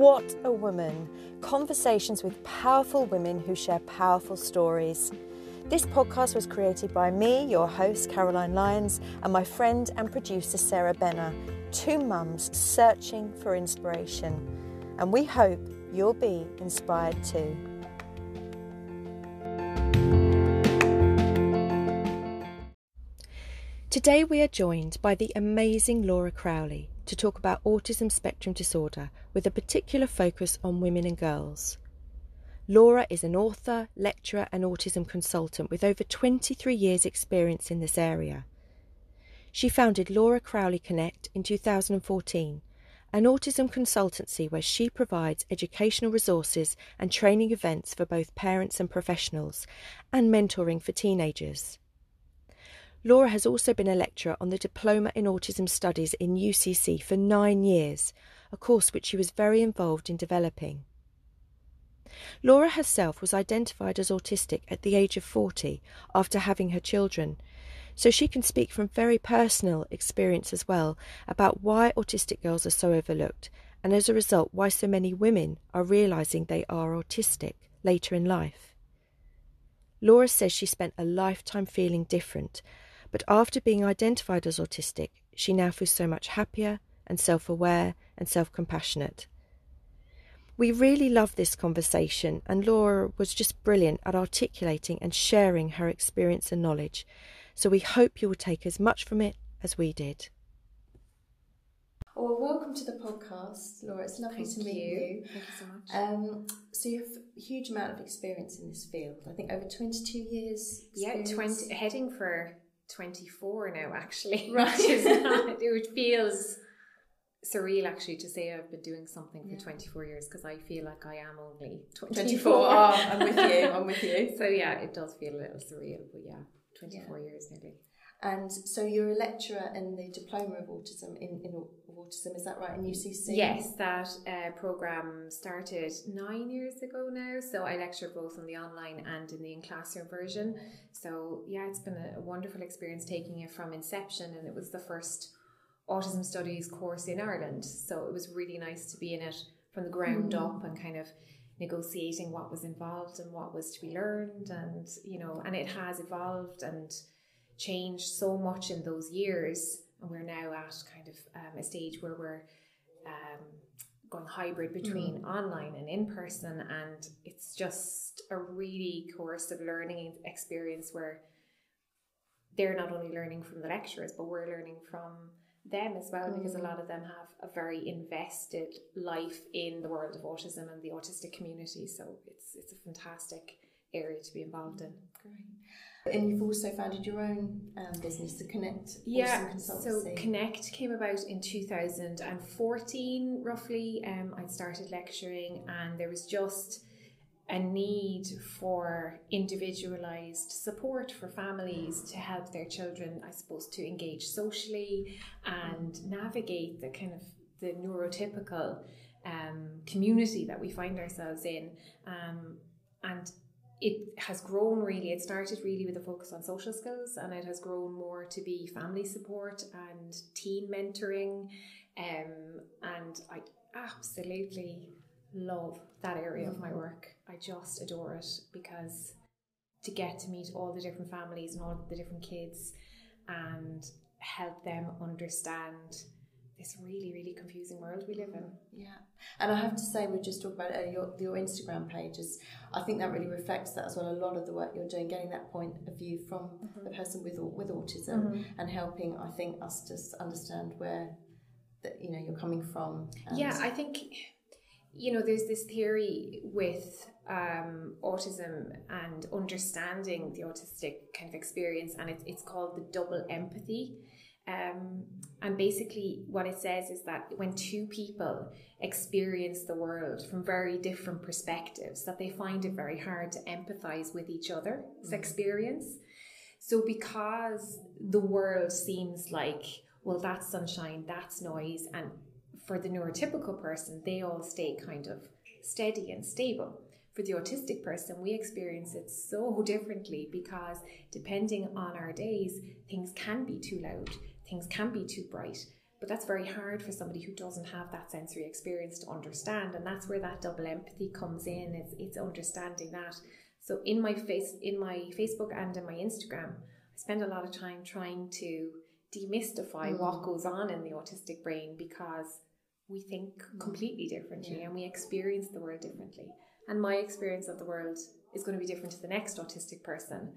What a Woman conversations with powerful women who share powerful stories. This podcast was created by me, your host, Caroline Lyons, and my friend and producer, Sarah Benner, two mums searching for inspiration. And we hope you'll be inspired too. Today we are joined by the amazing Laura Crowley to talk about autism spectrum disorder with a particular focus on women and girls. Laura is an author, lecturer, and autism consultant with over 23 years' experience in this area. She founded Laura Crowley Connect in 2014, an autism consultancy where she provides educational resources and training events for both parents and professionals, and mentoring for teenagers. Laura has also been a lecturer on the Diploma in Autism Studies in UCC for nine years, a course which she was very involved in developing. Laura herself was identified as autistic at the age of 40 after having her children, so she can speak from very personal experience as well about why autistic girls are so overlooked and as a result why so many women are realizing they are autistic later in life. Laura says she spent a lifetime feeling different but after being identified as autistic, she now feels so much happier and self aware and self compassionate. We really loved this conversation, and Laura was just brilliant at articulating and sharing her experience and knowledge. So we hope you will take as much from it as we did. Well, welcome to the podcast, Laura. It's lovely Thank to meet you. you. Thank you so much. Um, so you have a huge amount of experience in this field. I think over 22 years. yeah, 20, heading for 24 now, mm. actually. Right. Not, it feels surreal, actually, to say I've been doing something for Yeah. 24 years because I feel like I am only 24. 24. Oh, I'm with you. I'm with you. so, yeah, it does feel a little surreal, but yeah, 24 years nearly. And so you're a lecturer in the diploma of autism in, in autism, is that right? In UCC? Yes, that uh, program started nine years ago now. So I lecture both on the online and in the in classroom version. So yeah, it's been a, a wonderful experience taking it from inception, and it was the first autism studies course in Ireland. So it was really nice to be in it from the ground Mm. up and kind of negotiating what was involved and what was to be learned, and you know, and it has evolved and changed so much in those years and we're now at kind of um, a stage where we're um, going hybrid between online and in person and it's just a really coercive learning experience where they're not only learning from the lecturers but we're learning from them as well because a Mm. lot of them have a very invested life in the world of autism and the autistic community so it's it's a fantastic area to be involved in Great. And you've also founded your own um, business, the Connect Yeah, Autism so Connect came about in 2014, roughly. Um, I started lecturing, and there was just a need for individualized support for families to help their children, I suppose, to engage socially and navigate the kind of the neurotypical um, community that we find ourselves in. Um, and it has grown really. It started really with a focus on social skills, and it has grown more to be family support and teen mentoring. Um, and I absolutely love that area of my work. I just adore it because to get to meet all the different families and all the different kids and help them understand this really, really confusing world we live in. Yeah, and I have to say, we just talked about uh, your your Instagram page. Is I think that really reflects that as well. A lot of the work you're doing, getting that point of view from the person with with autism, and helping, I think, us to understand where that you know you're coming from. Yeah, I think you know there's this theory with um, autism and understanding the autistic kind of experience, and it's it's called the double empathy. Um, and basically, what it says is that when two people experience the world from very different perspectives, that they find it very hard to empathize with each other's experience. So, because the world seems like, well, that's sunshine, that's noise, and for the neurotypical person, they all stay kind of steady and stable. For the autistic person, we experience it so differently because depending on our days, things can be too loud, things can be too bright, but that's very hard for somebody who doesn't have that sensory experience to understand and that's where that double empathy comes in it's, it's understanding that so in my face in my facebook and in my instagram i spend a lot of time trying to demystify mm. what goes on in the autistic brain because we think mm. completely differently yeah. and we experience the world differently and my experience of the world is going to be different to the next autistic person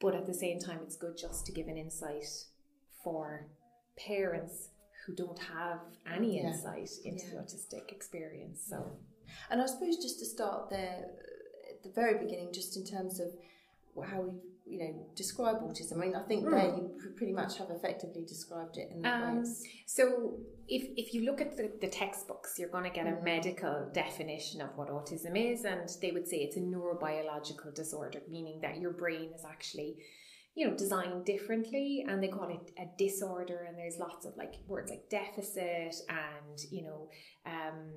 but at the same time it's good just to give an insight for parents who don't have any yeah. insight into yeah. the autistic experience. So, yeah. and I suppose just to start there at the very beginning, just in terms of how we you know describe autism. I mean, I think mm. there you pretty much have effectively described it in that um, way. So, if if you look at the, the textbooks, you're going to get mm. a medical definition of what autism is, and they would say it's a neurobiological disorder, meaning that your brain is actually you know designed differently and they call it a disorder and there's lots of like words like deficit and you know um,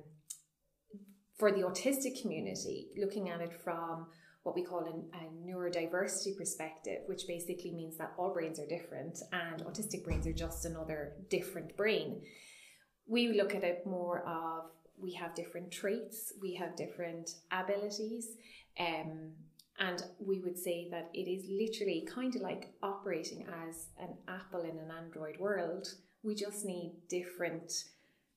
for the autistic community looking at it from what we call an, a neurodiversity perspective which basically means that all brains are different and autistic brains are just another different brain. We look at it more of we have different traits we have different abilities um, and we would say that it is literally kind of like operating as an Apple in an Android world. We just need different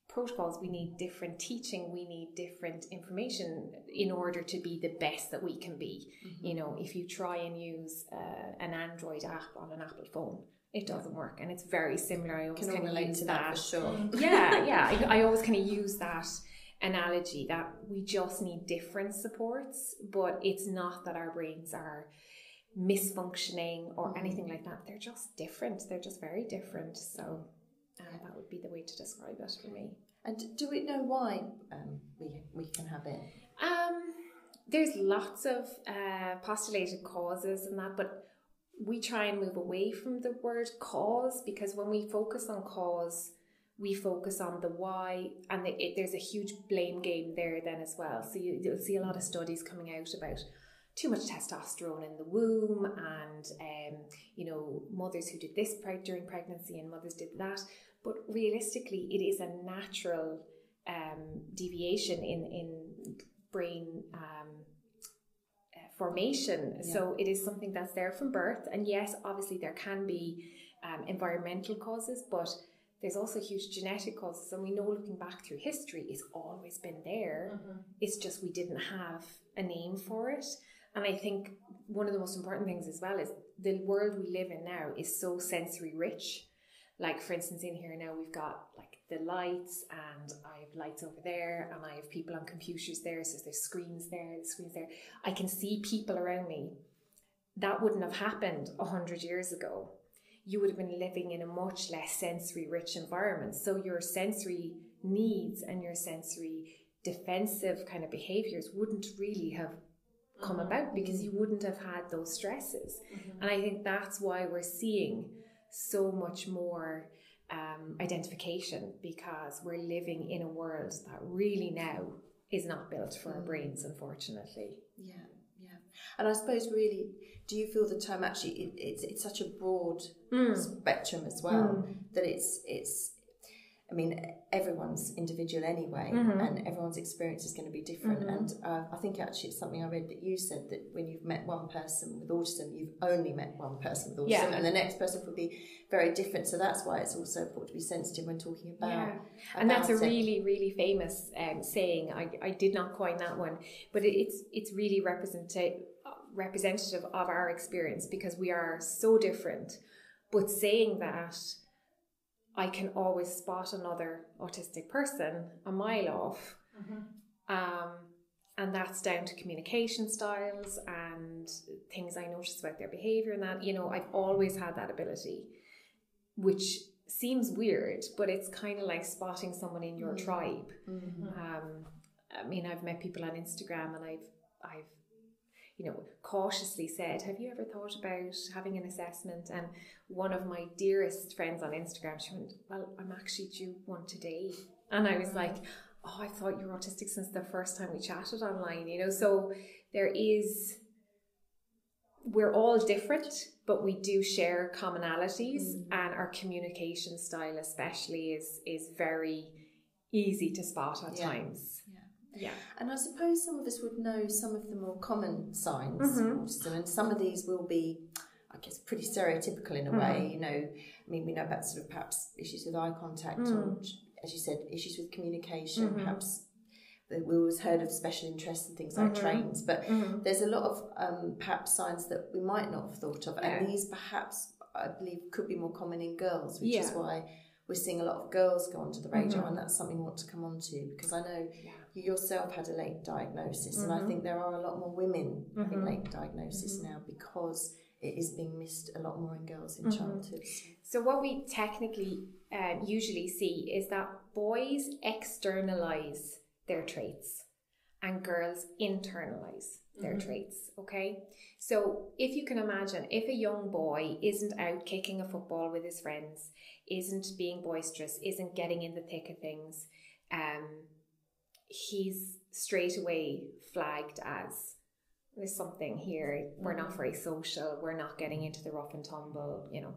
protocols, we need different teaching, we need different information in order to be the best that we can be. Mm-hmm. You know, if you try and use uh, an Android app on an Apple phone, it doesn't work, and it's very similar. I always kind of use that. that. for sure. Yeah, yeah. I, I always kind of use that analogy that we just need different supports, but it's not that our brains are misfunctioning or mm-hmm. anything like that. They're just different. They're just very different. So um, that would be the way to describe it for me. And do we know why um, we, we can have it? Um, there's lots of uh, postulated causes and that, but we try and move away from the word cause because when we focus on cause, we focus on the why, and the, it, there's a huge blame game there then as well. So you, you'll see a lot of studies coming out about too much testosterone in the womb, and um, you know mothers who did this during pregnancy and mothers did that. But realistically, it is a natural um, deviation in in brain. Um, uh, formation yeah. so it is something that's there from birth and yes obviously there can be um, environmental causes but there's also huge genetic causes, and we know looking back through history, it's always been there. Mm-hmm. It's just we didn't have a name for it. And I think one of the most important things as well is the world we live in now is so sensory rich. Like, for instance, in here now, we've got like the lights, and I have lights over there, and I have people on computers there. So there's screens there, the screens there. I can see people around me. That wouldn't have happened a hundred years ago you would have been living in a much less sensory rich environment. So your sensory needs and your sensory defensive kind of behaviors wouldn't really have come mm-hmm. about because you wouldn't have had those stresses. Mm-hmm. And I think that's why we're seeing so much more um, identification because we're living in a world that really now is not built for our mm. brains, unfortunately. Yeah. And I suppose really do you feel the term actually it, it's it's such a broad mm. spectrum as well mm. that it's it's I mean, everyone's individual anyway, mm-hmm. and everyone's experience is going to be different. Mm-hmm. And uh, I think actually it's something I read that you said that when you've met one person with autism, you've only met one person with autism, yeah. and the next person will be very different. So that's why it's also important to be sensitive when talking about. Yeah. and that's a it. really, really famous um, saying. I, I did not coin that one, but it, it's it's really representative representative of our experience because we are so different. But saying that, I can always spot another autistic person a mile off. Mm-hmm. Um, and that's down to communication styles and things I notice about their behavior and that, you know, I've always had that ability, which seems weird, but it's kind of like spotting someone in your mm-hmm. tribe. Mm-hmm. Um, I mean, I've met people on Instagram and I've I've you know, cautiously said, Have you ever thought about having an assessment? And one of my dearest friends on Instagram, she went, Well, I'm actually due one today. And I was like, Oh, I thought you were autistic since the first time we chatted online, you know. So there is, we're all different, but we do share commonalities, mm. and our communication style, especially, is is very easy to spot at yeah. times. Yeah. yeah. And I suppose some of us would know some of the more common signs mm-hmm. of autism, and some of these will be, I guess, pretty stereotypical in a mm-hmm. way. You know, I mean, we know about sort of perhaps issues with eye contact, mm. or as you said, issues with communication, mm-hmm. perhaps we always heard of special interests and things like mm-hmm. trains, but mm-hmm. there's a lot of um, perhaps signs that we might not have thought of, and these perhaps I believe could be more common in girls, which yeah. is why we're seeing a lot of girls go onto the radar, mm-hmm. and that's something we want to come on to because I know yeah. You yourself had a late diagnosis, and I mm-hmm. think there are a lot more women having mm-hmm. late diagnosis mm-hmm. now because it is being missed a lot more in girls in childhood. So what we technically uh, usually see is that boys externalize their traits and girls internalize their mm-hmm. traits. Okay. So if you can imagine, if a young boy isn't out kicking a football with his friends, isn't being boisterous, isn't getting in the thick of things, um, he's straight away flagged as there's something here. We're not very social. We're not getting into the rough and tumble. You know,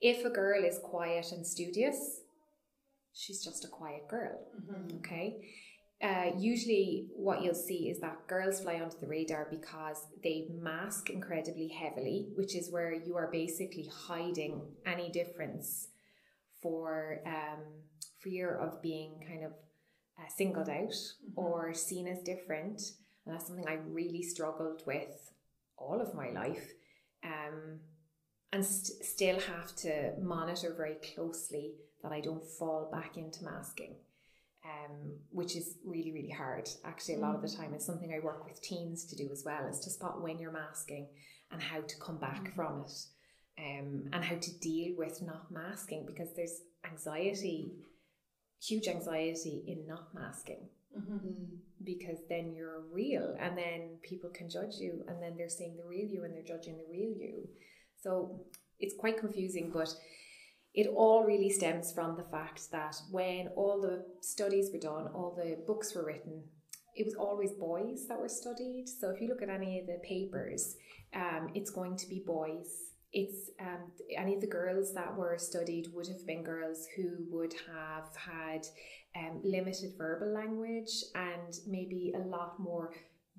if a girl is quiet and studious, she's just a quiet girl. Mm-hmm. Okay uh, usually what you'll see is that girls fly onto the radar because they mask incredibly heavily, which is where you are basically hiding any difference for um, fear of being kind of uh, singled out mm-hmm. or seen as different. And that's something I really struggled with all of my life. Um, and st- still have to monitor very closely that I don't fall back into masking um, which is really, really hard. Actually, a lot of the mm. time, it's something I work with teens to do as well, is to spot when you're masking and how to come back mm. from it, um, and how to deal with not masking because there's anxiety, huge anxiety in not masking. Mm-hmm. Mm, because then you're real, and then people can judge you, and then they're seeing the real you and they're judging the real you. So it's quite confusing, but it all really stems from the fact that when all the studies were done, all the books were written, it was always boys that were studied. So if you look at any of the papers, um, it's going to be boys. It's um, any of the girls that were studied would have been girls who would have had um, limited verbal language and maybe a lot more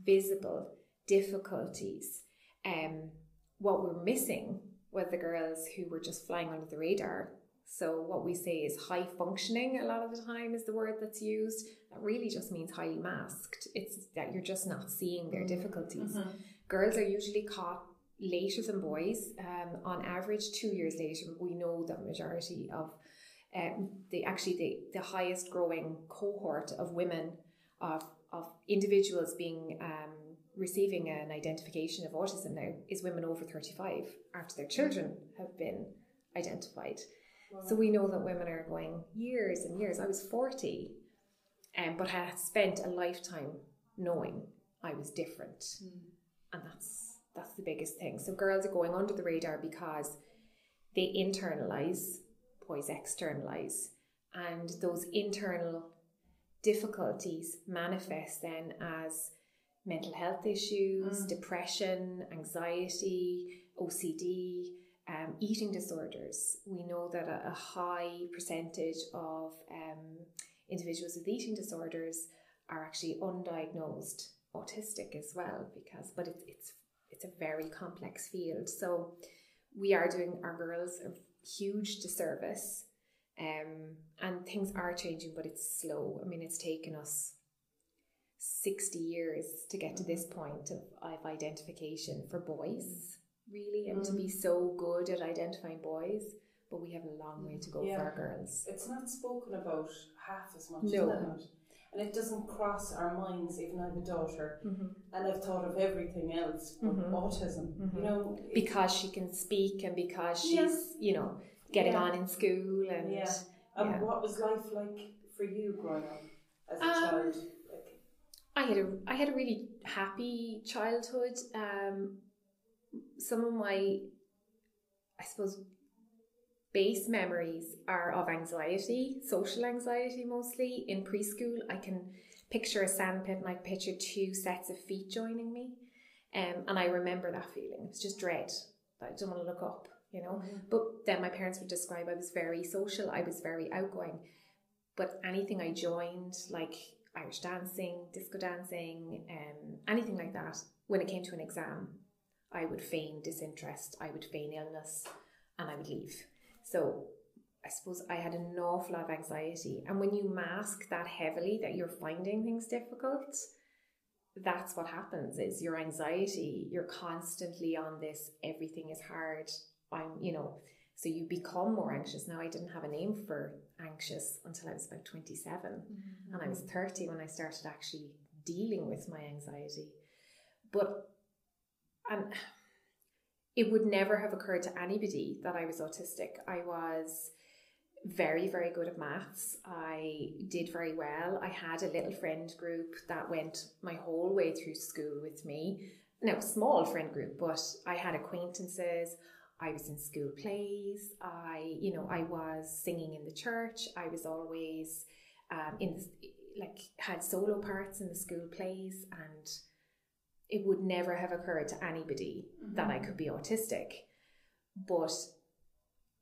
visible difficulties. Um, what we're missing with the girls who were just flying under the radar. So what we say is high functioning a lot of the time is the word that's used. That really just means highly masked. It's that you're just not seeing their difficulties. Mm-hmm. Girls are usually caught later than boys. Um, on average, two years later. We know that majority of um, the actually the, the highest growing cohort of women of of individuals being um, receiving an identification of autism now is women over 35 after their children have been identified. Wow. So we know that women are going years and years. I was 40, um, but I had spent a lifetime knowing I was different. Mm. And that's that's the biggest thing. So girls are going under the radar because they internalize, boys externalize. And those internal difficulties manifest then as mental health issues, mm. depression, anxiety, OCD, um, eating disorders. We know that a, a high percentage of um, individuals with eating disorders are actually undiagnosed autistic as well because but it's it's it's a very complex field so we are doing our girls a huge disservice um, and things are changing but it's slow i mean it's taken us 60 years to get to this point of, of identification for boys, really, and mm. to be mm. so good at identifying boys. But we have a long way to go yeah. for our girls. It's not spoken about half as much, no. It? And it doesn't cross our minds, even I have a daughter, mm-hmm. and I've thought of everything else but mm-hmm. autism, mm-hmm. you know. Because she can speak and because she's, yeah. you know, getting yeah. on in school and. Yeah. Um, What was life like for you growing up as a um, child? I had a I had a really happy childhood. Um, some of my, I suppose, base memories are of anxiety, social anxiety mostly. In preschool, I can picture a sandpit and I picture two sets of feet joining me. Um, and I remember that feeling. It was just dread I don't want to look up, you know. Mm-hmm. But then my parents would describe I was very social, I was very outgoing. But anything I joined, like Irish dancing, disco dancing, um, anything like that, when it came to an exam, I would feign disinterest, I would feign illness, and I would leave. So I suppose I had an awful lot of anxiety. And when you mask that heavily that you're finding things difficult, that's what happens is your anxiety, you're constantly on this, everything is hard. I'm, you know, so you become more anxious. Now I didn't have a name for anxious until I was about 27. Mm-hmm. And I was 30 when I started actually dealing with my anxiety. But and it would never have occurred to anybody that I was autistic. I was very, very good at maths. I did very well. I had a little friend group that went my whole way through school with me. Now, small friend group, but I had acquaintances. I was in school plays. I, you know, I was singing in the church. I was always um, in, like, had solo parts in the school plays, and it would never have occurred to anybody mm-hmm. that I could be autistic. But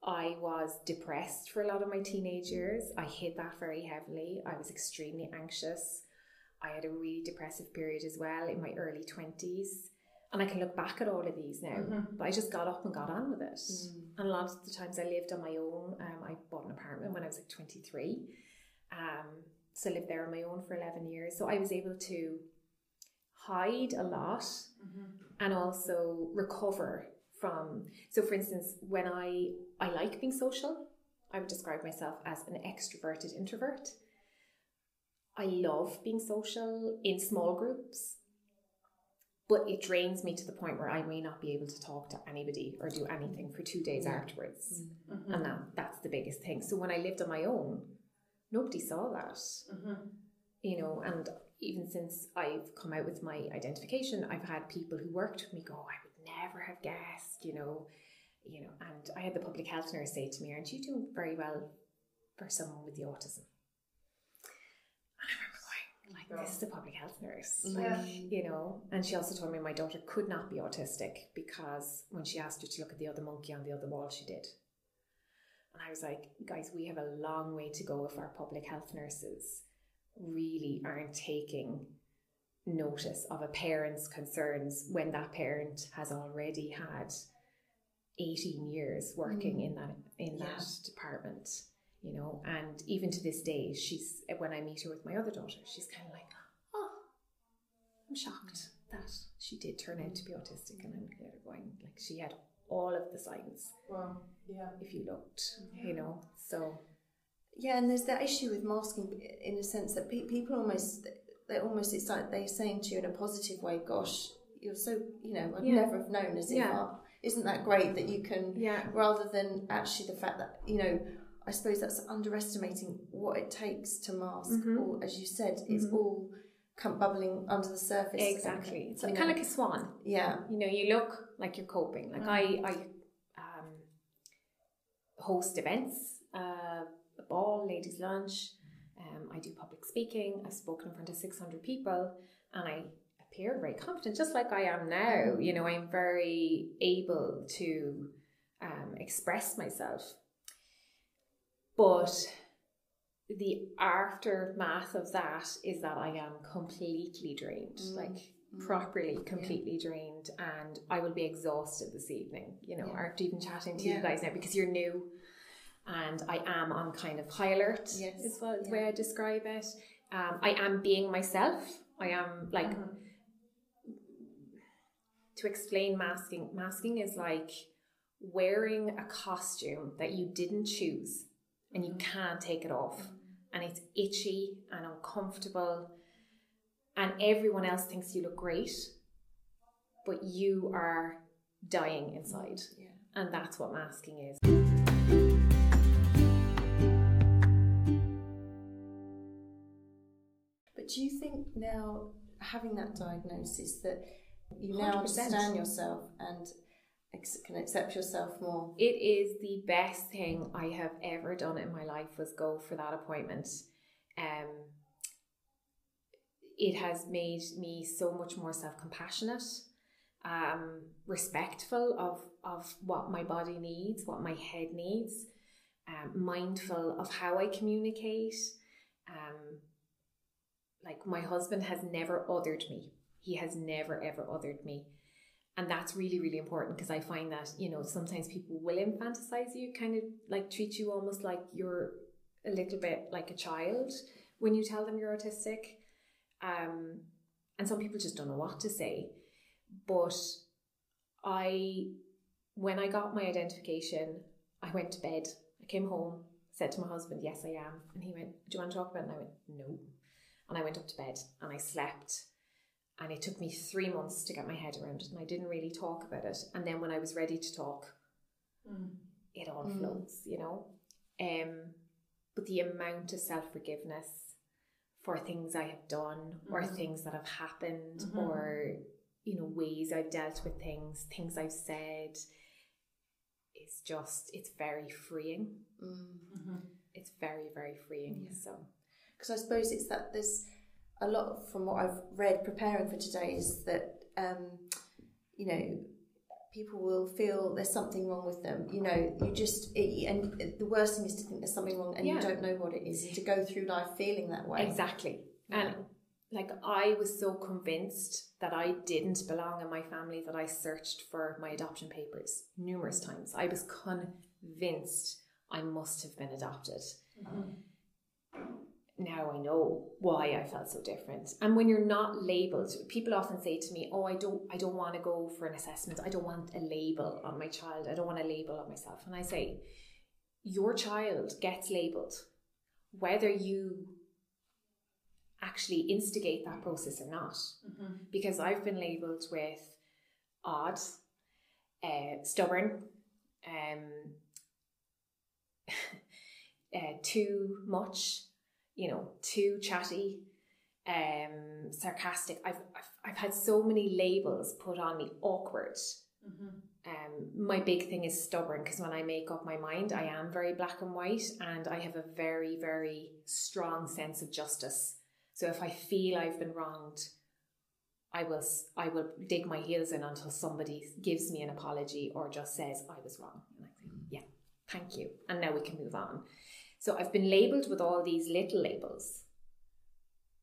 I was depressed for a lot of my teenage years. I hid that very heavily. I was extremely anxious. I had a really depressive period as well in my early 20s. And I can look back at all of these now, mm-hmm. but I just got up and got on with it. Mm. And a lot of the times I lived on my own. Um, I bought an apartment when I was like 23. Um, so I lived there on my own for 11 years. So I was able to hide a lot mm-hmm. and also recover from so for instance when i i like being social i would describe myself as an extroverted introvert i love being social in small groups but it drains me to the point where i may not be able to talk to anybody or do anything for two days afterwards mm-hmm. and that that's the biggest thing so when i lived on my own nobody saw that mm-hmm. you know and even since I've come out with my identification, I've had people who worked with me go, I would never have guessed, you know, you know, and I had the public health nurse say to me, Aren't you doing very well for someone with the autism? And I remember going, like, yeah. this is a public health nurse. Yeah. You know, and she also told me my daughter could not be autistic because when she asked her to look at the other monkey on the other wall, she did. And I was like, guys, we have a long way to go if our public health nurses really aren't taking notice of a parent's concerns when that parent has already had 18 years working mm. in that in yeah. that department you know and even to this day she's when i meet her with my other daughter she's kind of like oh i'm shocked mm. that she did turn out to be mm. autistic and i'm going like she had all of the signs well yeah if you looked yeah. you know so yeah, and there's that issue with masking in a sense that pe- people almost they almost it's like they're saying to you in a positive way, "Gosh, you're so you know I'd yeah. never have known as yeah. oh, isn't that great that you can yeah. rather than actually the fact that you know I suppose that's underestimating what it takes to mask, mm-hmm. or as you said, it's mm-hmm. all come bubbling under the surface. Exactly, it's like, kind of like a swan. Yeah, you know, you look like you're coping. Like mm. I, I um, host events. Uh, ball, ladies' lunch. Um, I do public speaking. I've spoken in front of 600 people and I appear very confident, just like I am now. You know, I'm very able to um, express myself. But the aftermath of that is that I am completely drained, mm. like mm. properly, completely yeah. drained, and I will be exhausted this evening. You know, yeah. after even chatting to yeah. you guys now because you're new and I am on kind of high alert. Yes, is what, the way I describe it. Um, I am being myself. I am like uh-huh. to explain masking. Masking is like wearing a costume that you didn't choose and you mm-hmm. can't take it off, mm-hmm. and it's itchy and uncomfortable, and everyone else thinks you look great, but you are dying inside, yeah. and that's what masking is. Do you think now, having that diagnosis, that you now 100%. understand yourself and can accept yourself more? It is the best thing I have ever done in my life was go for that appointment. Um, it has made me so much more self compassionate, um, respectful of of what my body needs, what my head needs, um, mindful of how I communicate. Um, like my husband has never othered me. He has never ever othered me. And that's really, really important because I find that, you know, sometimes people will infantilize you, kind of like treat you almost like you're a little bit like a child when you tell them you're autistic. Um, and some people just don't know what to say. But I, when I got my identification, I went to bed. I came home, said to my husband, Yes, I am. And he went, Do you want to talk about it? And I went, No. And I went up to bed and I slept. And it took me three months to get my head around it. And I didn't really talk about it. And then when I was ready to talk, mm. it all mm. flows, you know? Um, but the amount of self forgiveness for things I have done mm-hmm. or things that have happened mm-hmm. or you know ways I've dealt with things, things I've said. It's just it's very freeing. Mm-hmm. It's very very freeing. Yeah. So, because I suppose it's that there's a lot from what I've read preparing for today is that um, you know people will feel there's something wrong with them. You know, you just it, and the worst thing is to think there's something wrong and yeah. you don't know what it is, and to go through life feeling that way. Exactly, yeah. and like I was so convinced that I didn't belong in my family that I searched for my adoption papers numerous times. I was convinced I must have been adopted. Mm-hmm. Now I know why I felt so different. And when you're not labeled, people often say to me, "Oh, I don't I don't want to go for an assessment. I don't want a label on my child. I don't want a label on myself." And I say, "Your child gets labeled whether you actually instigate that process or not. Mm-hmm. Because I've been labelled with odd, uh, stubborn, um, uh, too much, you know, too chatty, um, sarcastic. I've, I've, I've had so many labels put on me, awkward. Mm-hmm. Um, my big thing is stubborn because when I make up my mind, I am very black and white and I have a very, very strong sense of justice. So if I feel I've been wronged, I will I will dig my heels in until somebody gives me an apology or just says I was wrong. And I think, yeah, thank you. And now we can move on. So I've been labeled with all these little labels,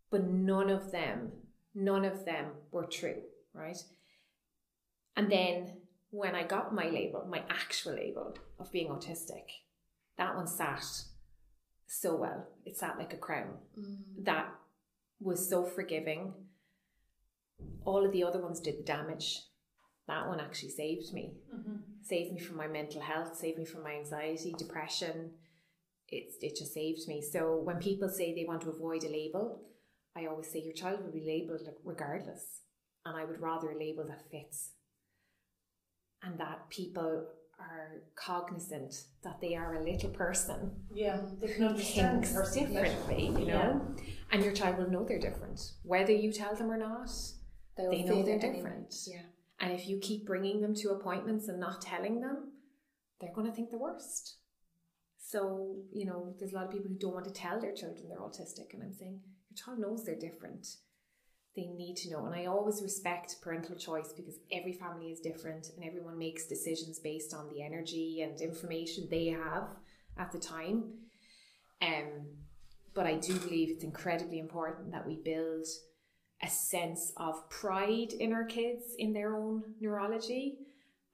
but none of them, none of them were true, right? And then when I got my label, my actual label of being autistic, that one sat so well. It sat like a crown. Mm. That was so forgiving. All of the other ones did the damage. That one actually saved me. Mm-hmm. Saved me from my mental health, saved me from my anxiety, depression. It, it just saved me. So when people say they want to avoid a label, I always say your child will be labelled regardless. And I would rather a label that fits and that people are cognizant that they are a little person. Yeah, they can understand things differently, you know. Yeah. And your child will know they're different, whether you tell them or not. They'll they know they're different. Yeah. And if you keep bringing them to appointments and not telling them, they're going to think the worst. So, you know, there's a lot of people who don't want to tell their children they're autistic. And I'm saying, your child knows they're different they need to know. And I always respect parental choice because every family is different and everyone makes decisions based on the energy and information they have at the time. Um, but I do believe it's incredibly important that we build a sense of pride in our kids in their own neurology.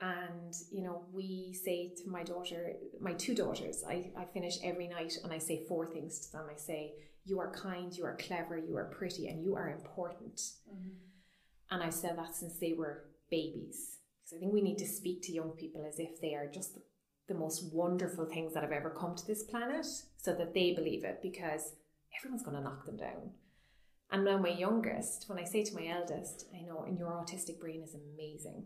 And, you know, we say to my daughter, my two daughters, I, I finish every night and I say four things to them. I say, you are kind, you are clever, you are pretty, and you are important. Mm-hmm. And I've said that since they were babies. So I think we need to speak to young people as if they are just the, the most wonderful things that have ever come to this planet so that they believe it because everyone's going to knock them down. And now my youngest, when I say to my eldest, I know, and your autistic brain is amazing.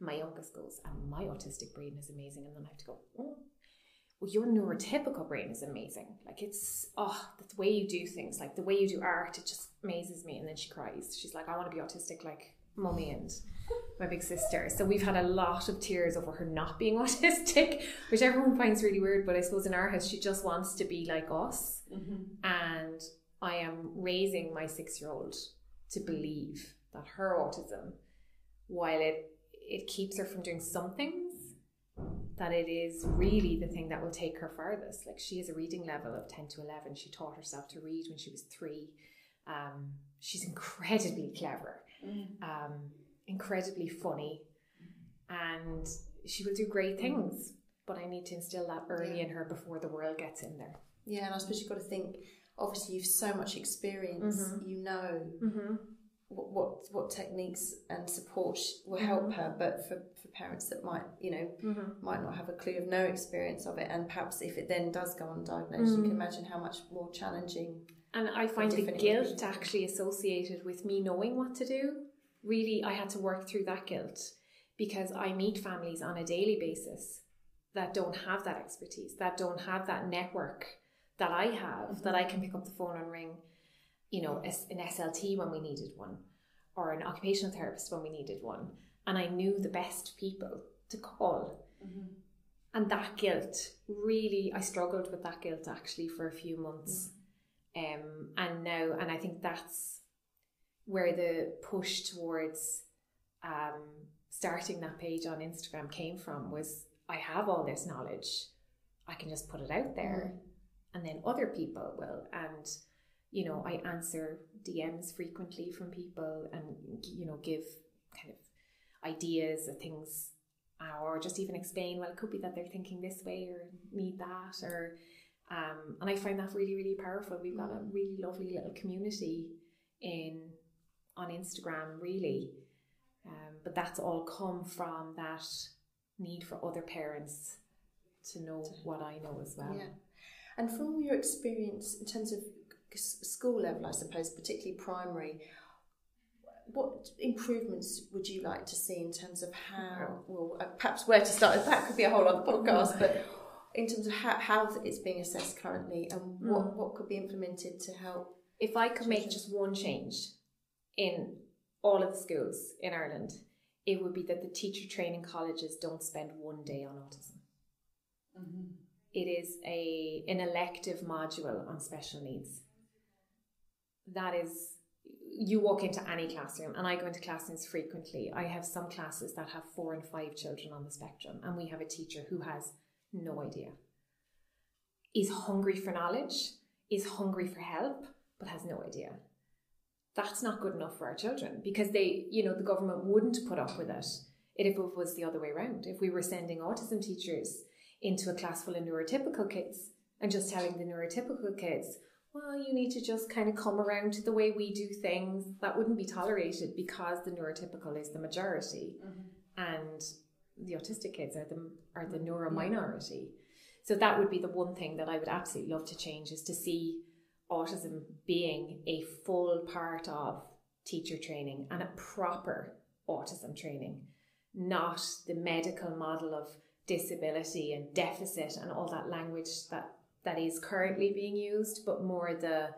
My youngest goes, and my autistic brain is amazing. And then I have to go, oh, well, your neurotypical brain is amazing. Like it's oh, the way you do things, like the way you do art, it just amazes me. And then she cries. She's like, I want to be autistic like mummy and my big sister. So we've had a lot of tears over her not being autistic, which everyone finds really weird. But I suppose in our house, she just wants to be like us. Mm-hmm. And I am raising my six year old to believe that her autism, while it it keeps her from doing some things, that it is really the thing that will take her farthest. Like she has a reading level of 10 to 11. She taught herself to read when she was three. Um, she's incredibly clever, mm. um, incredibly funny, and she will do great things. But I need to instill that early yeah. in her before the world gets in there. Yeah, and I suppose you've got to think. Obviously, you've so much experience. Mm-hmm. You know mm-hmm. What, what, what techniques and support will help mm-hmm. her. But for, for parents that might you know mm-hmm. might not have a clue of no experience of it, and perhaps if it then does go undiagnosed, you can mm-hmm. imagine how much more challenging. And I find the guilt actually associated with me knowing what to do. Really, I had to work through that guilt because I meet families on a daily basis that don't have that expertise, that don't have that network that I have, mm-hmm. that I can pick up the phone and ring, you know, an SLT when we needed one, or an occupational therapist when we needed one. And I knew the best people to call. Mm-hmm. And that guilt really, I struggled with that guilt actually for a few months. Mm-hmm. Um, and now, and I think that's where the push towards um, starting that page on Instagram came from was I have all this knowledge. I can just put it out there mm. and then other people will. And, you know, I answer DMs frequently from people and, you know, give kind of ideas of things or just even explain, well, it could be that they're thinking this way or need that or, um, and I find that really, really powerful. We've got a mm. really lovely little community in on Instagram, really. Um, but that's all come from that need for other parents to know what I know as well. Yeah. And from your experience in terms of school level, I suppose, particularly primary, what improvements would you like to see in terms of how, well, uh, perhaps where to start? That could be a whole other podcast, but in terms of how, how it's being assessed currently and what, mm. what could be implemented to help? If I could make just one change in all of the schools in Ireland, it would be that the teacher training colleges don't spend one day on autism. Mm-hmm. It is a an elective module on special needs. That is, you walk into any classroom, and I go into classrooms frequently. I have some classes that have four and five children on the spectrum, and we have a teacher who has no idea. Is hungry for knowledge, is hungry for help, but has no idea that's not good enough for our children because they, you know, the government wouldn't put up with it if it was the other way around. If we were sending autism teachers into a class full of neurotypical kids and just telling the neurotypical kids, well, you need to just kind of come around to the way we do things, that wouldn't be tolerated because the neurotypical is the majority mm-hmm. and the autistic kids are the are the neuro minority. So that would be the one thing that I would absolutely love to change is to see autism being a full part of teacher training and a proper autism training, not the medical model of disability and deficit and all that language that that is currently being used, but more the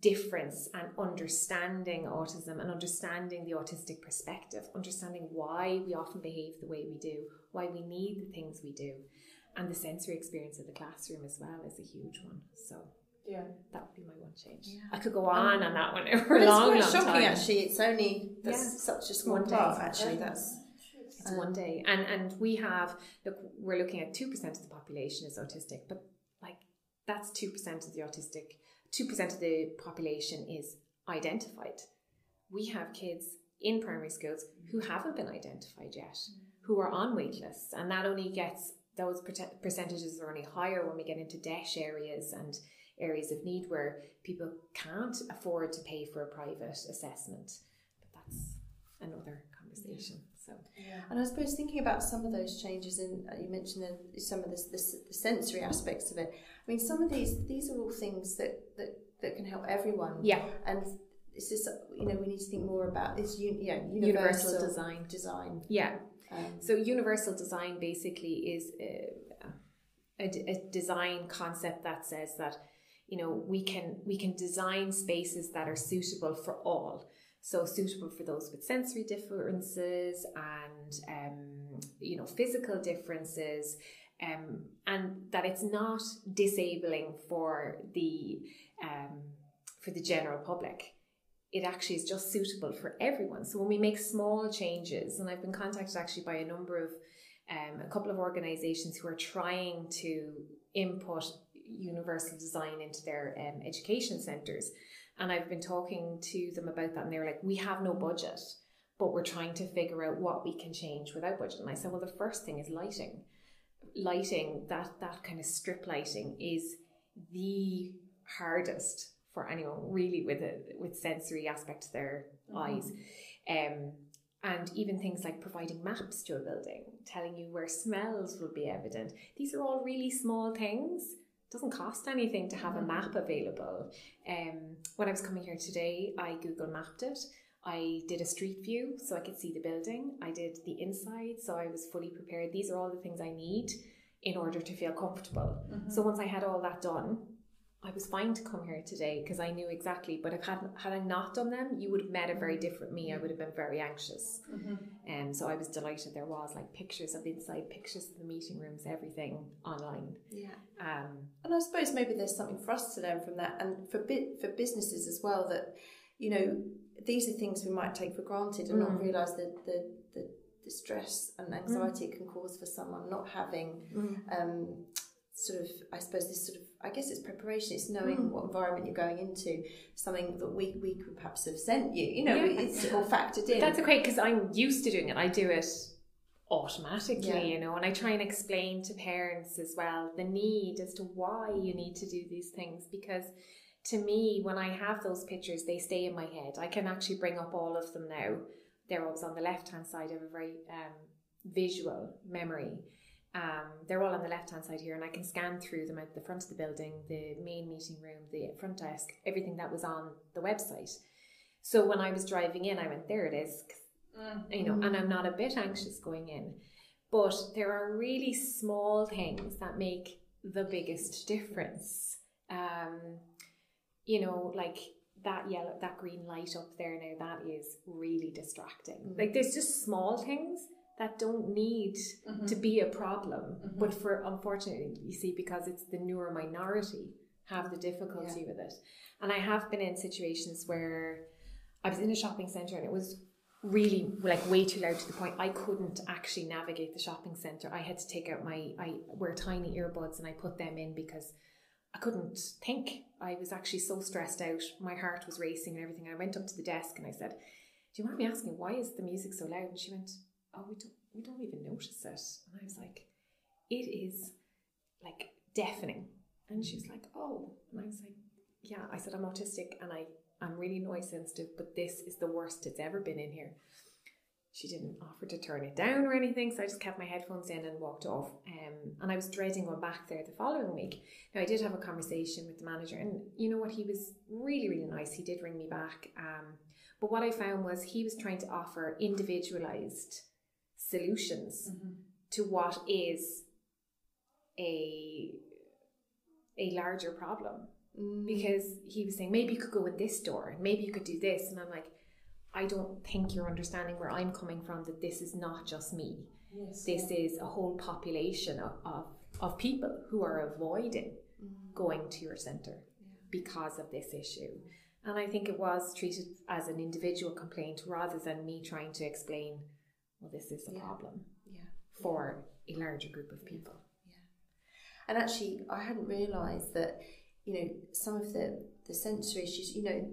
difference and understanding autism and understanding the autistic perspective, understanding why we often behave the way we do, why we need the things we do, and the sensory experience of the classroom as well is a huge one. So yeah, that would be my one change. Yeah. I could go on um, on that one for a long, it's long shocking, time. Actually, it's only that's yeah. such a small one part. Day. Actually, that's it's um, one day, and and we have look. We're looking at two percent of the population is autistic, but like that's two percent of the autistic. Two percent of the population is identified. We have kids in primary schools who haven't been identified yet, who are on wait lists, and that only gets those percentages are only higher when we get into DEIS areas and areas of need where people can't afford to pay for a private assessment. But that's another conversation. So, yeah. and I suppose thinking about some of those changes, and uh, you mentioned the, some of this, this, the sensory aspects of it. I mean, some of these these are all things that that, that can help everyone. Yeah, and it's just you know we need to think more about this. You, yeah, universal, universal design. Design. Yeah. Um, so universal design basically is a, a, a design concept that says that you know we can we can design spaces that are suitable for all so suitable for those with sensory differences and um, you know physical differences um, and that it's not disabling for the um, for the general public it actually is just suitable for everyone so when we make small changes and i've been contacted actually by a number of um, a couple of organisations who are trying to input universal design into their um, education centres. And I've been talking to them about that, and they're like, "We have no budget, but we're trying to figure out what we can change without budget." And I said, "Well, the first thing is lighting. Lighting that that kind of strip lighting is the hardest for anyone really with a with sensory aspect to their mm-hmm. eyes." Um, and even things like providing maps to a building, telling you where smells will be evident. These are all really small things. Doesn't cost anything to have a map available. Um, when I was coming here today, I Google mapped it. I did a street view so I could see the building. I did the inside so I was fully prepared. These are all the things I need in order to feel comfortable. Mm-hmm. So once I had all that done, I was fine to come here today because I knew exactly. But if had had I not done them, you would have met a very different me. I would have been very anxious, and mm-hmm. um, so I was delighted. There was like pictures of inside, pictures of the meeting rooms, everything online. Yeah. Um, and I suppose maybe there's something for us to learn from that, and for bit for businesses as well. That you know these are things we might take for granted and mm. not realise that the, the the stress and anxiety mm. it can cause for someone not having mm. um, sort of I suppose this sort of I guess it's preparation. It's knowing mm. what environment you're going into. Something that we we could perhaps have sent you. You know, yeah. it's all factored in. That's great because I'm used to doing it. I do it automatically, yeah. you know, and I try and explain to parents as well the need as to why you need to do these things because to me, when I have those pictures, they stay in my head. I can actually bring up all of them now. They're always on the left hand side of a very um, visual memory. Um, they're all on the left hand side here, and I can scan through them at the front of the building, the main meeting room, the front desk, everything that was on the website. So when I was driving in, I went, there it is, mm. you know, and I'm not a bit anxious going in. But there are really small things that make the biggest difference. Um, you know, like that yellow, that green light up there now, that is really distracting. Mm. Like there's just small things that don't need mm-hmm. to be a problem. Mm-hmm. But for unfortunately, you see, because it's the neurominority have the difficulty yeah. with it. And I have been in situations where I was in a shopping centre and it was really like way too loud to the point I couldn't actually navigate the shopping centre. I had to take out my I wear tiny earbuds and I put them in because I couldn't think. I was actually so stressed out. My heart was racing and everything. I went up to the desk and I said, Do you mind me asking why is the music so loud? And she went, oh, we don't, we don't even notice it. And I was like, it is like deafening. And she was like, oh. And I was like, yeah. I said, I'm autistic and I, I'm really noise sensitive, but this is the worst it's ever been in here. She didn't offer to turn it down or anything, so I just kept my headphones in and walked off. Um, and I was dreading going back there the following week. Now, I did have a conversation with the manager, and you know what? He was really, really nice. He did ring me back. Um, but what I found was he was trying to offer individualized solutions mm-hmm. to what is a a larger problem mm. because he was saying maybe you could go in this door maybe you could do this and i'm like i don't think you're understanding where i'm coming from that this is not just me yes, this yeah. is a whole population of, of, of people who are avoiding mm. going to your center yeah. because of this issue and i think it was treated as an individual complaint rather than me trying to explain well, this is a yeah. problem yeah. for a larger group of people. Yeah. And actually, I hadn't realised that, you know, some of the, the sensory issues, you know,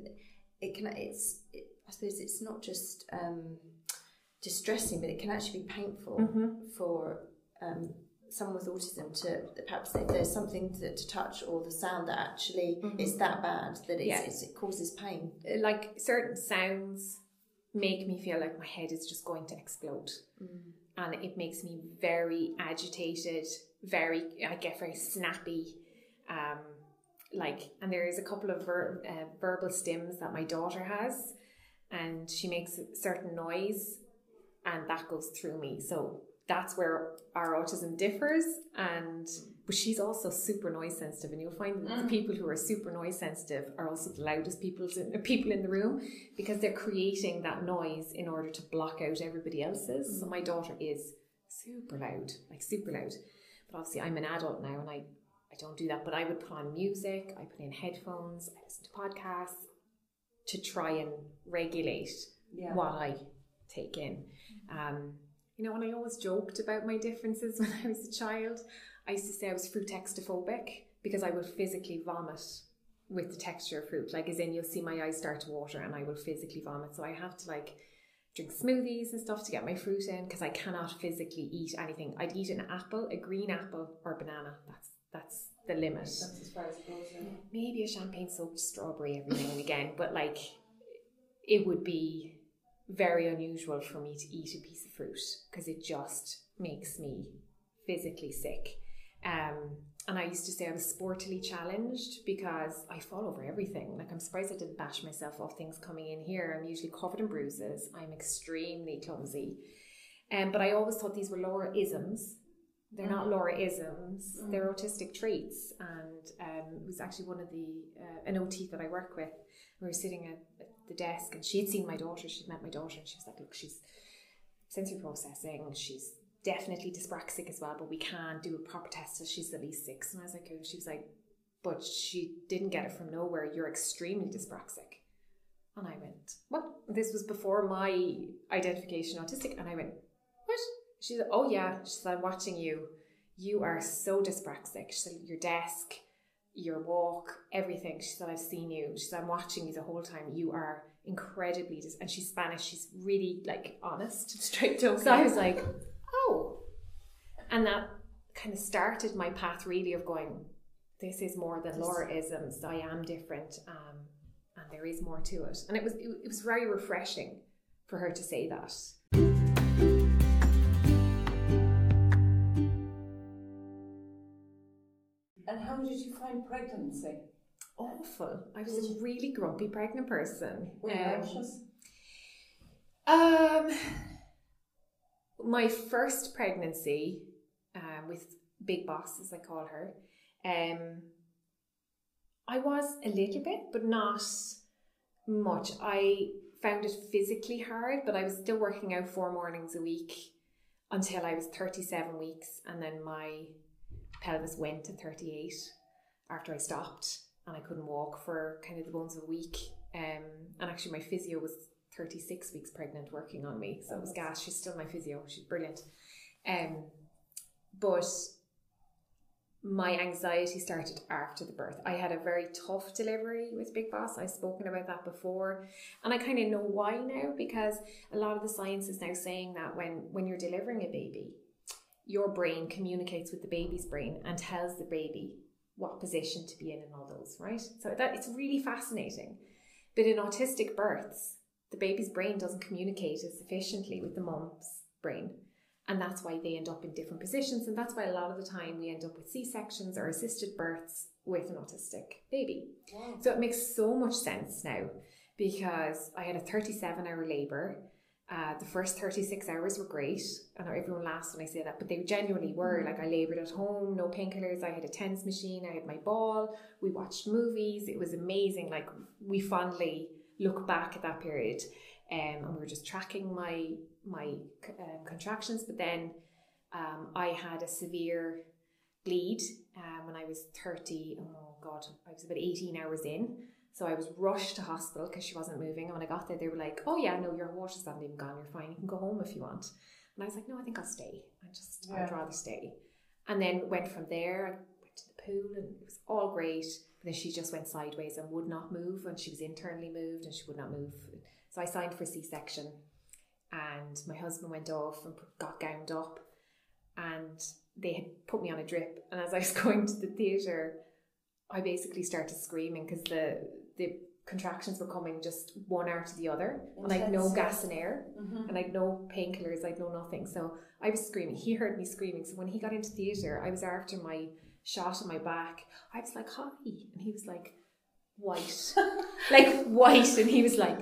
it can, it's, it, I suppose it's not just um, distressing, but it can actually be painful mm-hmm. for um, someone with autism to perhaps if there's something to, to touch or the sound that actually mm-hmm. is that bad that yeah. it causes pain. Like certain sounds make me feel like my head is just going to explode. Mm. And it makes me very agitated, very, I get very snappy. Um, like, and there is a couple of ver- uh, verbal stims that my daughter has, and she makes a certain noise, and that goes through me. So that's where our autism differs. And but she's also super noise sensitive, and you'll find that mm. the people who are super noise sensitive are also the loudest people in, people in the room because they're creating that noise in order to block out everybody else's. Mm. So my daughter is super loud, like super loud. But obviously, I'm an adult now, and I I don't do that. But I would put on music, I put in headphones, I listen to podcasts to try and regulate yeah. what I take in. Um, You know, and I always joked about my differences when I was a child. I used to say I was fruit textophobic because I would physically vomit with the texture of fruit. Like, as in, you'll see my eyes start to water and I will physically vomit. So I have to like drink smoothies and stuff to get my fruit in because I cannot physically eat anything. I'd eat an apple, a green apple, or banana. That's that's the limit. That's as far as it goes. Yeah. Maybe a champagne soaked strawberry every now and again, but like it would be very unusual for me to eat a piece of fruit because it just makes me physically sick. Um, and I used to say I was sportily challenged because I fall over everything. Like I'm surprised I didn't bash myself off things coming in here. I'm usually covered in bruises. I'm extremely clumsy. Um, but I always thought these were Laura isms. They're mm. not Laura isms. Mm. They're autistic traits. And um, it was actually one of the uh, an OT that I work with. We were sitting at, at the desk, and she had seen my daughter. She'd met my daughter, and she was like, "Look, she's sensory processing. She's definitely dyspraxic as well, but we can do a proper test till she's at least six. And I was like, oh, she was like, but she didn't get it from nowhere. You're extremely dyspraxic. And I went, what? This was before my identification autistic. And I went, what? She said, oh yeah. She said, I'm watching you. You are so dyspraxic. She said, your desk, your walk, everything. She said, I've seen you. She said, I'm watching you the whole time. You are incredibly, dis-. and she's Spanish. She's really like honest. Straight to So I was like, oh. And that kind of started my path really of going, this is more than Laura isms. I am different. Um, and there is more to it. And it was it, it was very refreshing for her to say that. And how did you find pregnancy? Awful. I was a really grumpy pregnant person. Were you Um, anxious? Um, my first pregnancy um, with Big Boss, as I call her, um, I was a little bit, but not much. I found it physically hard, but I was still working out four mornings a week until I was 37 weeks, and then my pelvis went to 38 after I stopped, and I couldn't walk for kind of the bones of a week. Um, and actually, my physio was 36 weeks pregnant working on me. So it was gas. She's still my physio. She's brilliant. Um, but my anxiety started after the birth. I had a very tough delivery with Big Boss. I've spoken about that before. And I kind of know why now because a lot of the science is now saying that when, when you're delivering a baby, your brain communicates with the baby's brain and tells the baby what position to be in and all those, right? So that it's really fascinating. But in autistic births, the baby's brain doesn't communicate as efficiently with the mom's brain. And that's why they end up in different positions. And that's why a lot of the time we end up with C sections or assisted births with an autistic baby. Wow. So it makes so much sense now because I had a 37 hour labour. Uh, the first 36 hours were great. I know everyone laughs when I say that, but they genuinely were. Like, I laboured at home, no painkillers. I had a TENS machine, I had my ball. We watched movies. It was amazing. Like, we fondly look back at that period um, and we were just tracking my my um, contractions. But then um, I had a severe bleed um, when I was 30. Oh God, I was about 18 hours in. So I was rushed to hospital because she wasn't moving. And when I got there, they were like, "Oh yeah, no, your water's not even gone. You're fine. You can go home if you want." And I was like, "No, I think I'll stay. I just I'd rather stay." And then went from there. I went to the pool, and it was all great. But then she just went sideways and would not move, and she was internally moved, and she would not move. So I signed for C section, and my husband went off and got gowned up, and they had put me on a drip. And as I was going to the theatre, I basically started screaming because the the contractions were coming just one after the other, and I'd no gas and air, Mm-hmm. and I'd no painkillers, I'd no nothing. So I was screaming. He heard me screaming. So when he got into theatre, I was after my shot on my back. I was like, "Hi," and he was like, "White, like white," and he was like,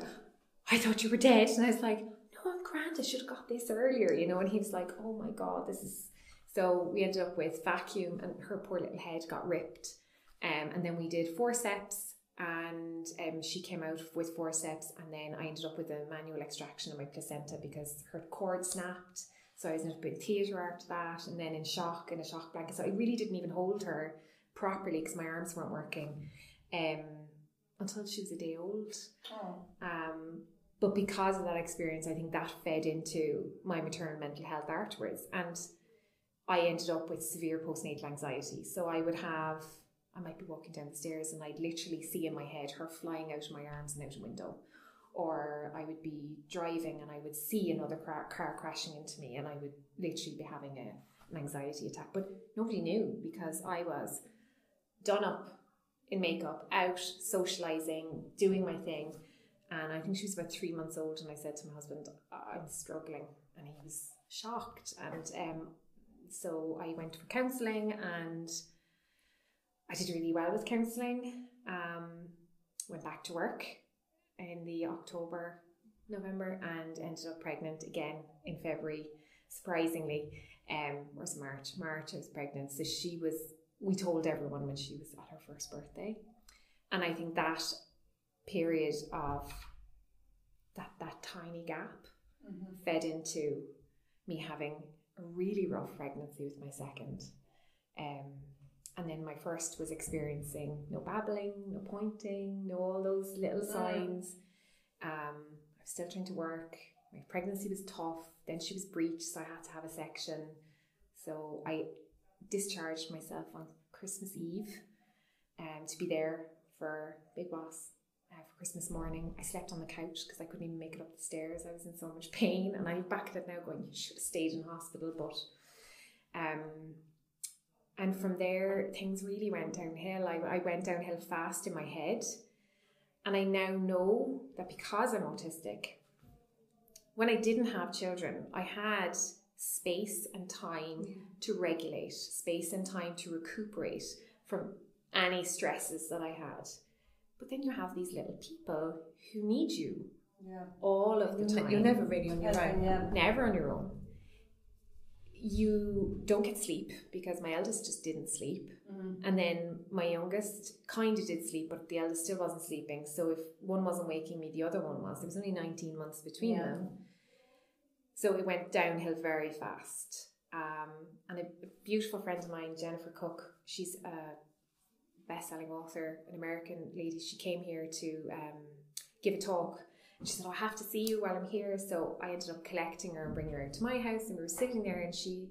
"I thought you were dead," and I was like, "No, I'm grand. I should have got this earlier," you know. And he was like, "Oh my god, this is." So we ended up with vacuum, and her poor little head got ripped. Um, and then we did forceps, and um, she came out with forceps, and then I ended up with a manual extraction of my placenta because her cord snapped. So I was ended up in theatre after that, and then in shock in a shock blanket. So I really didn't even hold her properly because my arms weren't working um, until she was a day old. Oh. Um, but because of that experience, I think that fed into my maternal mental health afterwards. And I ended up with severe postnatal anxiety. So I would have, I might be walking down the stairs and I'd literally see in my head her flying out of my arms and out a window. Or I would be driving and I would see another car, car crashing into me and I would literally be having a, an anxiety attack. But nobody knew because I was done up in makeup, out socializing, doing my thing. And I think she was about three months old, and I said to my husband, I'm struggling. And he was shocked. And um, so I went for counselling and I did really well with counselling. Um, went back to work in the October, November, and ended up pregnant again in February, surprisingly. Um, or was March? March I was pregnant. So she was, we told everyone when she was at her first birthday. And I think that period of that, that tiny gap mm-hmm. fed into me having a really rough pregnancy with my second. Um, and then my first was experiencing no babbling, no pointing, no all those little mm. signs. Um, I was still trying to work. My pregnancy was tough. Then she was breached, so I had to have a section. So I discharged myself on Christmas Eve um, to be there for Big Boss uh, for Christmas morning. I slept on the couch because I couldn't even make it up the stairs. I was in so much pain, and I look back at it now going, you should have stayed in hospital. But, um, and from there, things really went downhill. I, I went downhill fast in my head, and I now know that because I'm autistic, when I didn't have children, I had space and time to regulate, space and time to recuperate from any stresses that I had. But then you have these little people who need you yeah. all of the time. You're never really on your own. Yeah. Never on your own. You don't get sleep because my eldest just didn't sleep. Mm. And then my youngest kind of did sleep, but the eldest still wasn't sleeping. So if one wasn't waking me, the other one was. There was only 19 months between yeah. them. So it went downhill very fast. Um, and a, a beautiful friend of mine, Jennifer Cook, she's a best-selling author, an American lady. She came here to um, give a talk. And she said, oh, I have to see you while I'm here. So I ended up collecting her and bringing her to my house. And we were sitting there and she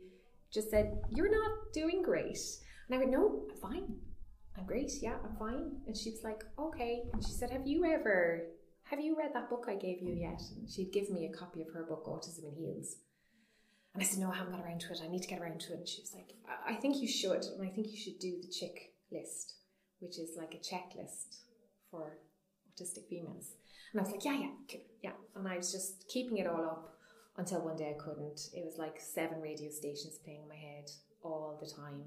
just said, You're not doing great. And I went, No, I'm fine. I'm great. Yeah, I'm fine. And she was like, Okay. And she said, Have you ever, have you read that book I gave you yet? And she'd give me a copy of her book, Autism in Heels. And I said, No, I haven't got around to it. I need to get around to it. And she was like, I think you should. And I think you should do the chick list which is like a checklist for autistic females. And I was like, yeah, yeah, yeah. And I was just keeping it all up until one day I couldn't. It was like seven radio stations playing in my head all the time.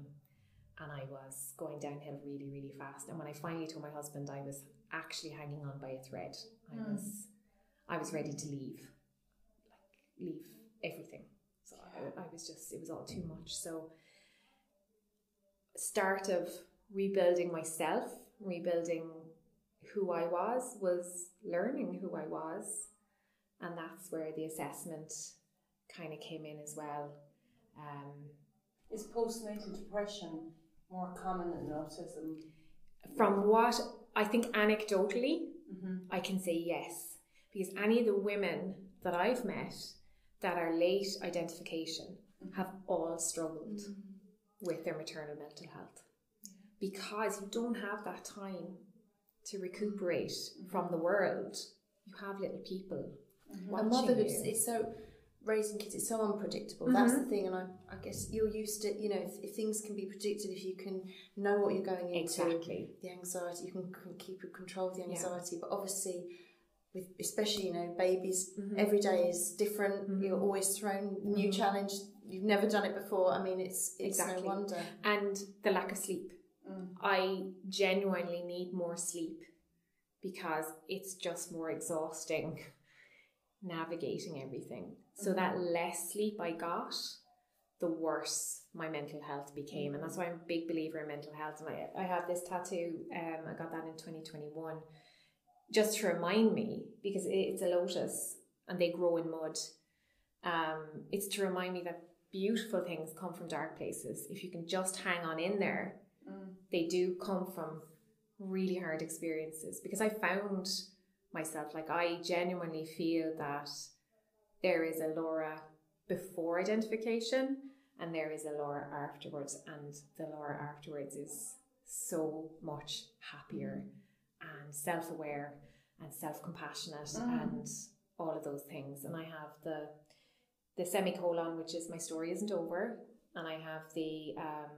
And I was going downhill really, really fast. And when I finally told my husband I was actually hanging on by a thread, I mm. was I was ready to leave. Like leave everything. So I, I was just it was all too much. So start of rebuilding myself, rebuilding who I was, was learning who I was. And that's where the assessment kind of came in as well. Um, Is postnatal depression more common in autism? From what I think anecdotally, mm-hmm. I can say yes. Because any of the women that I've met that are late identification mm-hmm. have all struggled mm-hmm. with their maternal mental health because you don't have that time to recuperate from the world. You have little people. Mm-hmm. And motherhood is so raising kids is so unpredictable. Mm-hmm. That's the thing, and I, I guess you're used to you know if, if, things can be predicted, if you can know what you're going into, exactly. the anxiety, you can, can keep control of the anxiety. Yeah. But obviously, with especially you know babies, mm-hmm. every day is different. Mm-hmm. You're always thrown new mm-hmm. challenge. You've never done it before. I mean, it's it's exactly. no wonder. And the lack of sleep Mm. I genuinely need more sleep because it's just more exhausting navigating everything. So mm-hmm. that less sleep I got, the worse my mental health became. And that's why I'm a big believer in mental health. And I, I have this tattoo, um, I got that in 2021, just to remind me, because it's a lotus and they grow in mud. Um, it's to remind me that beautiful things come from dark places. If you can just hang on in there, they do come from really hard experiences because I found myself. Like I genuinely feel that there is a Laura before identification and there is a Laura afterwards, and the Laura afterwards is so much happier and self aware and self compassionate mm. and all of those things. And I have the the semicolon, which is my story isn't over, and I have the um,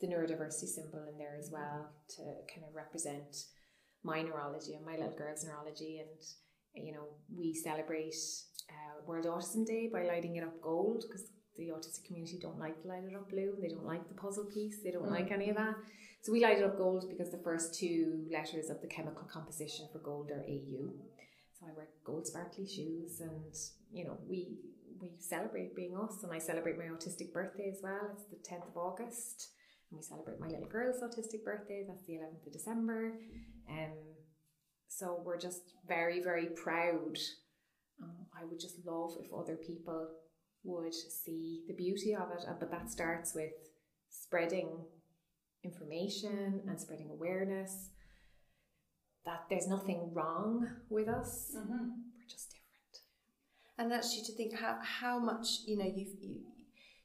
the neurodiversity symbol in there as well to kind of represent my neurology and my little girl's neurology. And you know, we celebrate uh, World Autism Day by lighting it up gold because the autistic community don't like to light it up blue. They don't like the puzzle piece. They don't mm. like any of that. So we light it up gold because the first two letters of the chemical composition for gold are AU. So I wear gold sparkly shoes, and you know we we celebrate being us, and I celebrate my autistic birthday as well. It's the tenth of August, and we celebrate my little girl's autistic birthday. That's the eleventh of December. Um, so we're just very very proud. Um, I would just love if other people would see the beauty of it, but that starts with spreading information and spreading awareness that there's nothing wrong with us. Mm-hmm. We're just different. And actually, to think how how much you know you've you,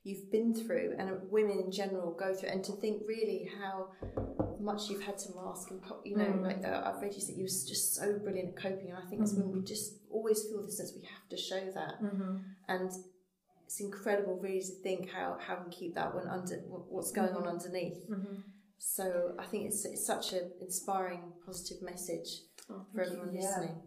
you've been through, and women in general go through, and to think really how much you've had to mask and you know mm. like the, I've read you that you were just so brilliant at coping, and I think mm-hmm. as women we just always feel this sense we have to show that, mm-hmm. and it's incredible really to think how how we keep that one under what's going mm-hmm. on underneath. Mm-hmm. So I think it's, it's such an inspiring, positive message oh, for everyone you. listening.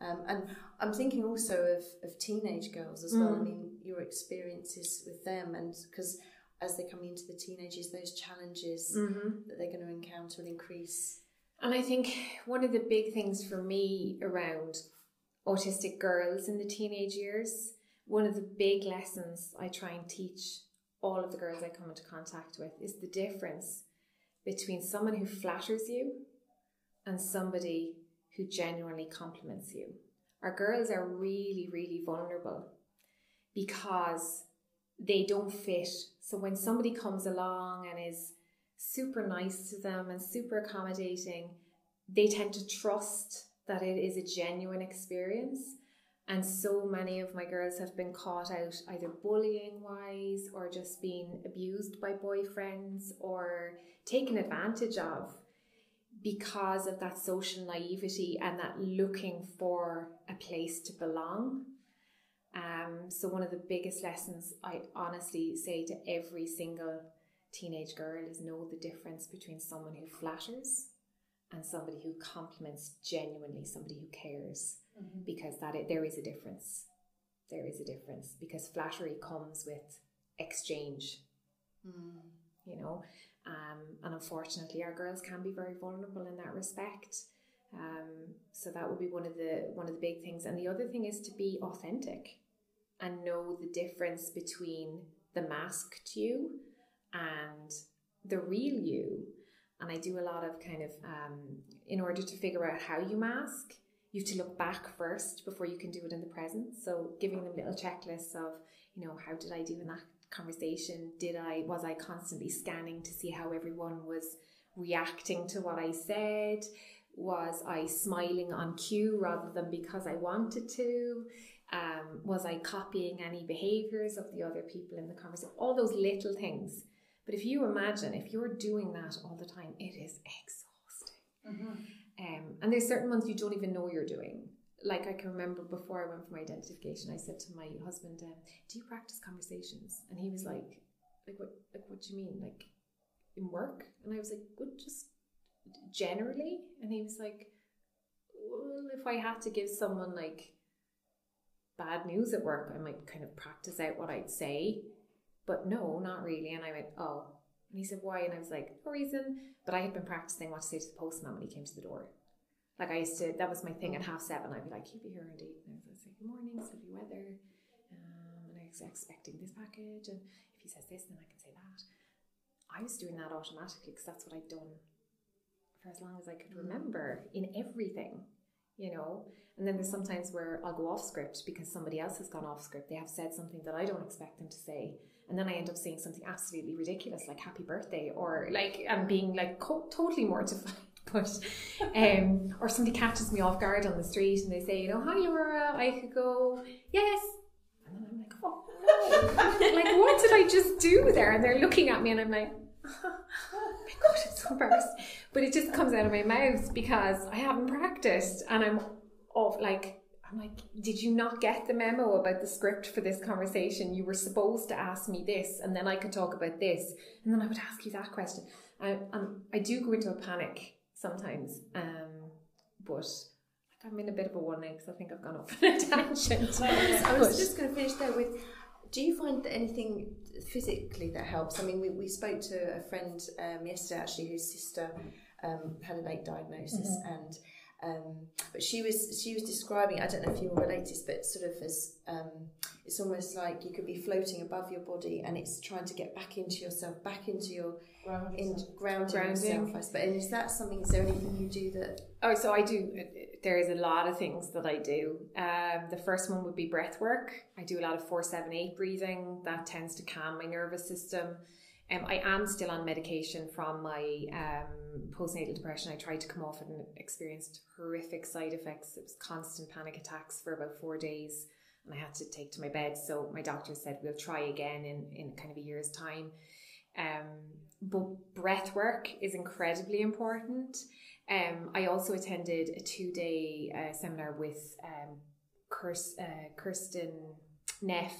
Yeah. Um, and I'm thinking also of, of teenage girls as mm. well. I mm. mean, your experiences with them, and because as they come into the teenagers, those challenges mm-hmm. that they're going to encounter will increase. And I think one of the big things for me around autistic girls in the teenage years, one of the big lessons I try and teach all of the girls I come into contact with is the difference between someone who flatters you and somebody who genuinely compliments you. Our girls are really, really vulnerable because they don't fit. So when somebody comes along and is super nice to them and super accommodating, they tend to trust that it is a genuine experience. And so many of my girls have been caught out either bullying wise or just being abused by boyfriends or taken advantage of because of that social naivety and that looking for a place to belong. Um, so, one of the biggest lessons I honestly say to every single teenage girl is know the difference between someone who flatters and somebody who compliments genuinely, somebody who cares, mm-hmm. because that it, there is a difference. There is a difference because flattery comes with exchange. Mm. You know, um, and unfortunately, our girls can be very vulnerable in that respect. Um, so that would be one of the one of the big things. And the other thing is to be authentic and know the difference between the masked you and the real you. And I do a lot of kind of um, in order to figure out how you mask, you have to look back first before you can do it in the present. So giving them little checklists of, you know, how did I do in that conversation did i was i constantly scanning to see how everyone was reacting to what i said? Was i smiling on cue rather than because i wanted to? Um, was i copying any behaviors of the other people in the conversation? All those little things. But if you imagine if you're doing that all the time it is exhausting. Mm-hmm. um, and there's certain ones you don't even know you're doing like I can remember before I went for my identification, I said to my husband, um, "Do you practice conversations?" And he was like, "Like what? Like what do you mean? Like in work?" And I was like, "Good, just generally." And he was like, "Well, if I had to give someone like bad news at work, I might kind of practice out what I'd say." But no, not really. And I went, "Oh." And he said, "Why?" And I was like, "No reason." But I had been practicing what to say to the postman when he came to the door. Like I used to, that was my thing at half seven. I'd be like, "Keep you here indeed." And I would say, "Good morning, lovely weather," um, and I was expecting this package. And if he says this, then I can say that. I was doing that automatically because that's what I'd done for as long as I could remember in everything, you know. And then there's sometimes where I'll go off script because somebody else has gone off script. They have said something that I don't expect them to say, and then I end up saying something absolutely ridiculous like "Happy birthday" or like I'm being like co- totally mortified But um, or somebody catches me off guard on the street and they say, you know, hi Laura, I could go, yes. And then I'm like, oh no. like what did I just do there? And they're looking at me and I'm like, oh my god, I'm so embarrassed. But it just comes out of my mouth because I haven't practiced and I'm off like I'm like, did you not get the memo about the script for this conversation? You were supposed to ask me this, and then I could talk about this, and then I would ask you that question. I, um, I do go into a panic sometimes, um, but I'm in a bit of a one because I think I've gone off on a tangent. I was just going to finish there with. Do you find that anything physically that helps? I mean, we, we spoke to a friend um, yesterday actually whose sister um, had a late diagnosis mm-hmm. and um, but she was she was describing I don't know if you will relate this but sort of as um, it's almost like you could be floating above your body and it's trying to get back into yourself back into your Ground in grounding, grounding yourself I suppose. And is that something is there anything you do that? Oh so I do there is a lot of things that I do. Um, the first one would be breath work. I do a lot of 478 breathing. That tends to calm my nervous system um, I am still on medication from my um, postnatal depression. I tried to come off it and experienced horrific side effects. It was constant panic attacks for about four days, and I had to take to my bed. So my doctor said we'll try again in in kind of a year's time. Um, but breath work is incredibly important. Um, I also attended a two day uh, seminar with um, uh, Kristin Neff,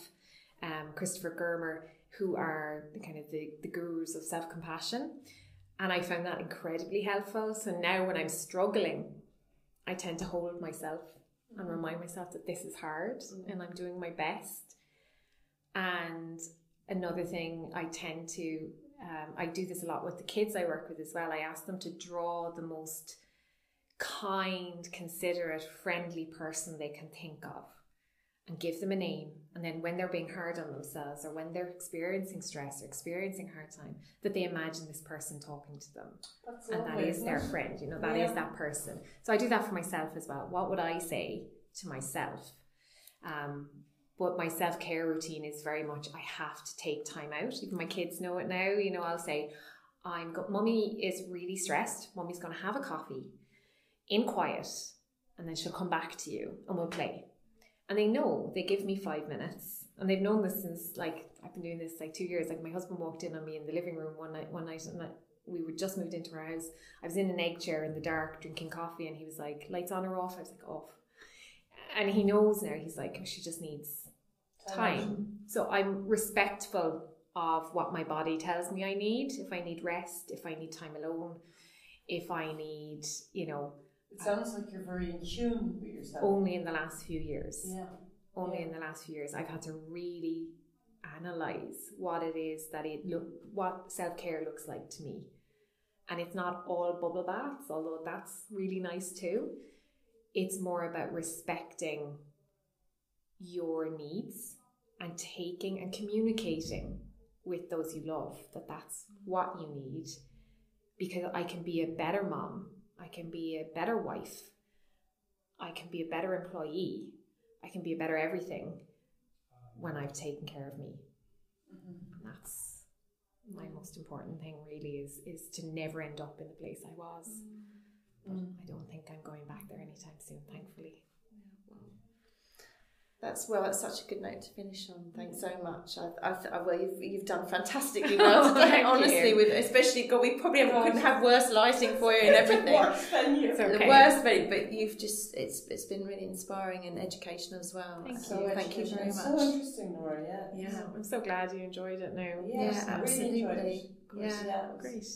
um, Christopher Germer who are the kind of the, the gurus of self compassion. And I found that incredibly helpful. So now when I'm struggling, I tend to hold myself and remind myself that this is hard mm-hmm. and I'm doing my best. And another thing I tend to, um, I do this a lot with the kids I work with as well. I ask them to draw the most kind, considerate, friendly person they can think of and give them a name. And then when they're being hard on themselves or when they're experiencing stress or experiencing hard time, that they imagine this person talking to them. That's and lovely, that is their friend, you know, that yeah. is that person. So I do that for myself as well. What would I say to myself? Um, but my self care routine is very much I have to take time out. Even my kids know it now. You know, I'll say, I'm got mummy is really stressed. Mummy's gonna have a coffee in quiet, and then she'll come back to you and we'll play and they know they give me five minutes. And they've known this since like I've been doing this like two years. Like my husband walked in on me in the living room one night one night and we were just moved into our house. I was in an egg chair in the dark drinking coffee and he was like lights on or off? I was like off. And he knows now. He's like she just needs time. So I'm respectful of what my body tells me I need. If I need rest if I need time alone if I need you know it sounds like you're very in tune with yourself. Only in the last few years. Yeah. Only yeah. in the last few years, I've had to really analyze what it is that it look, what self care looks like to me, and it's not all bubble baths, although that's really nice too. It's more about respecting your needs and taking and communicating with those you love that that's what you need because I can be a better mom I can be a better wife. I can be a better employee. I can be a better everything when I've taken care of me. Mm-hmm. And that's my most important thing really is is to never end up in the place I was. Mm-hmm. But I don't think I'm going back there anytime soon, thankfully. That's well. That's such a good note to finish on. Thanks so much. I've, I've, I, well, you've, you've done fantastically well today. honestly, you. with especially God, we probably have, couldn't have worse lighting for you and everything. worse venue. Okay. The worst venue, but you've just it's it's been really inspiring and educational as well. Thank so you. Thank you very much. So interesting, Nora. Yeah. Yeah, I'm so glad you enjoyed it. Now. Yeah, yeah absolutely. Really yeah. yeah, great.